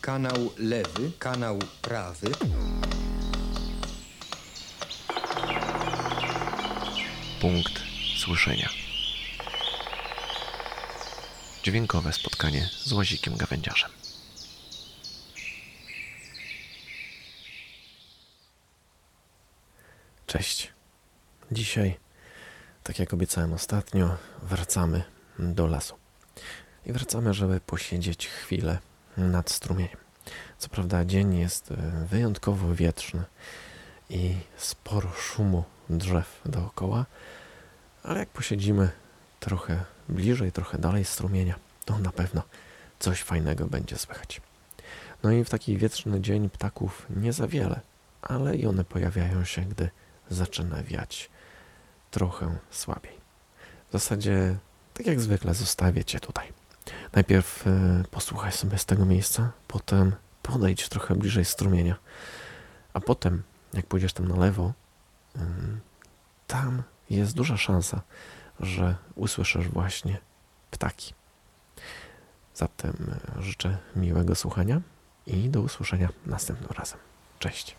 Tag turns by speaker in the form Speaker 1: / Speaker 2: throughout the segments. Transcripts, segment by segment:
Speaker 1: kanał lewy, kanał prawy.
Speaker 2: Punkt słyszenia. Dźwiękowe spotkanie z łazikiem gawędziarzem. Cześć. Dzisiaj, tak jak obiecałem ostatnio, wracamy do lasu. I wracamy, żeby posiedzieć chwilę nad strumieniem. Co prawda, dzień jest e, wyjątkowo wietrzny i sporo szumu drzew dookoła, ale jak posiedzimy trochę bliżej, trochę dalej strumienia, to na pewno coś fajnego będzie słychać. No i w taki wietrzny dzień ptaków nie za wiele, ale i one pojawiają się, gdy zaczyna wiać trochę słabiej. W zasadzie, tak jak zwykle, zostawię Cię tutaj. Najpierw e, posłuchaj sobie z tego miejsca, potem podejdź trochę bliżej strumienia, a potem, jak pójdziesz tam na lewo, ym, tam jest duża szansa, że usłyszysz właśnie ptaki. Zatem e, życzę miłego słuchania i do usłyszenia następnym razem. Cześć.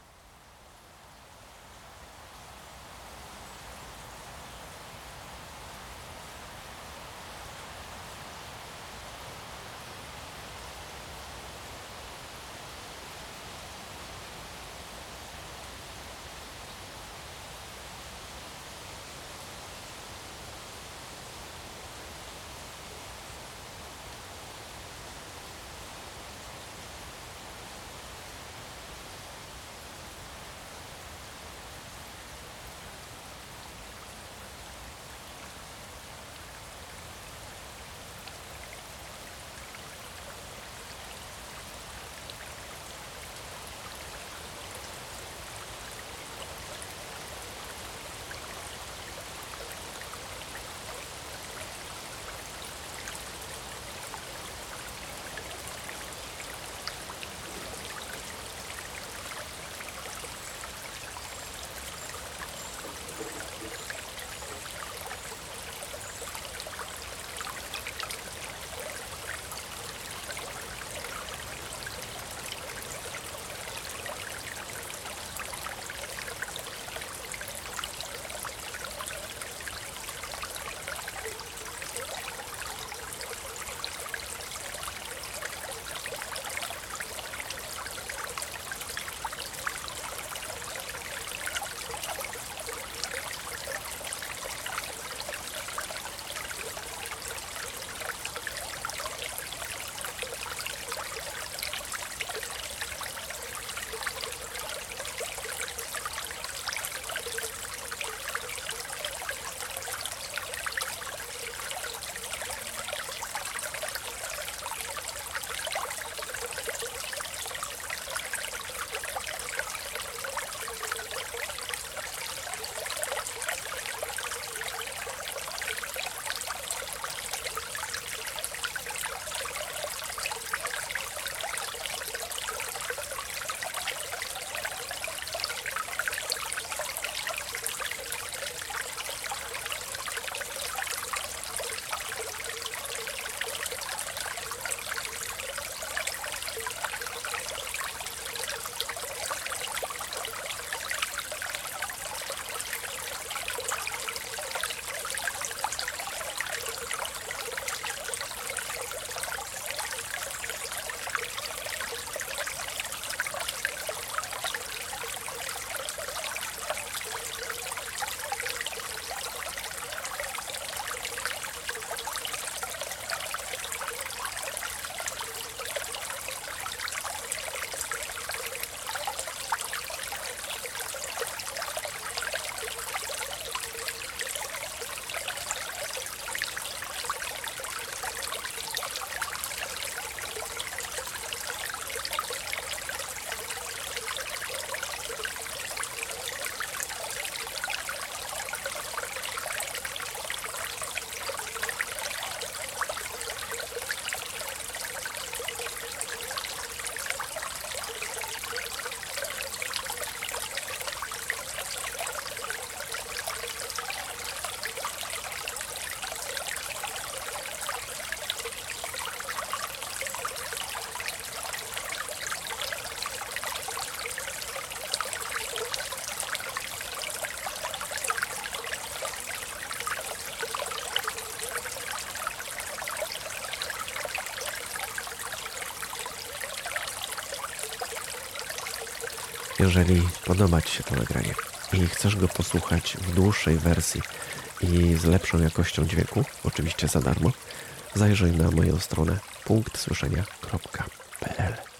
Speaker 2: Jeżeli podoba Ci się to nagranie i chcesz go posłuchać w dłuższej wersji i z lepszą jakością dźwięku, oczywiście za darmo, zajrzyj na moją stronę punktsłyszenia.pl.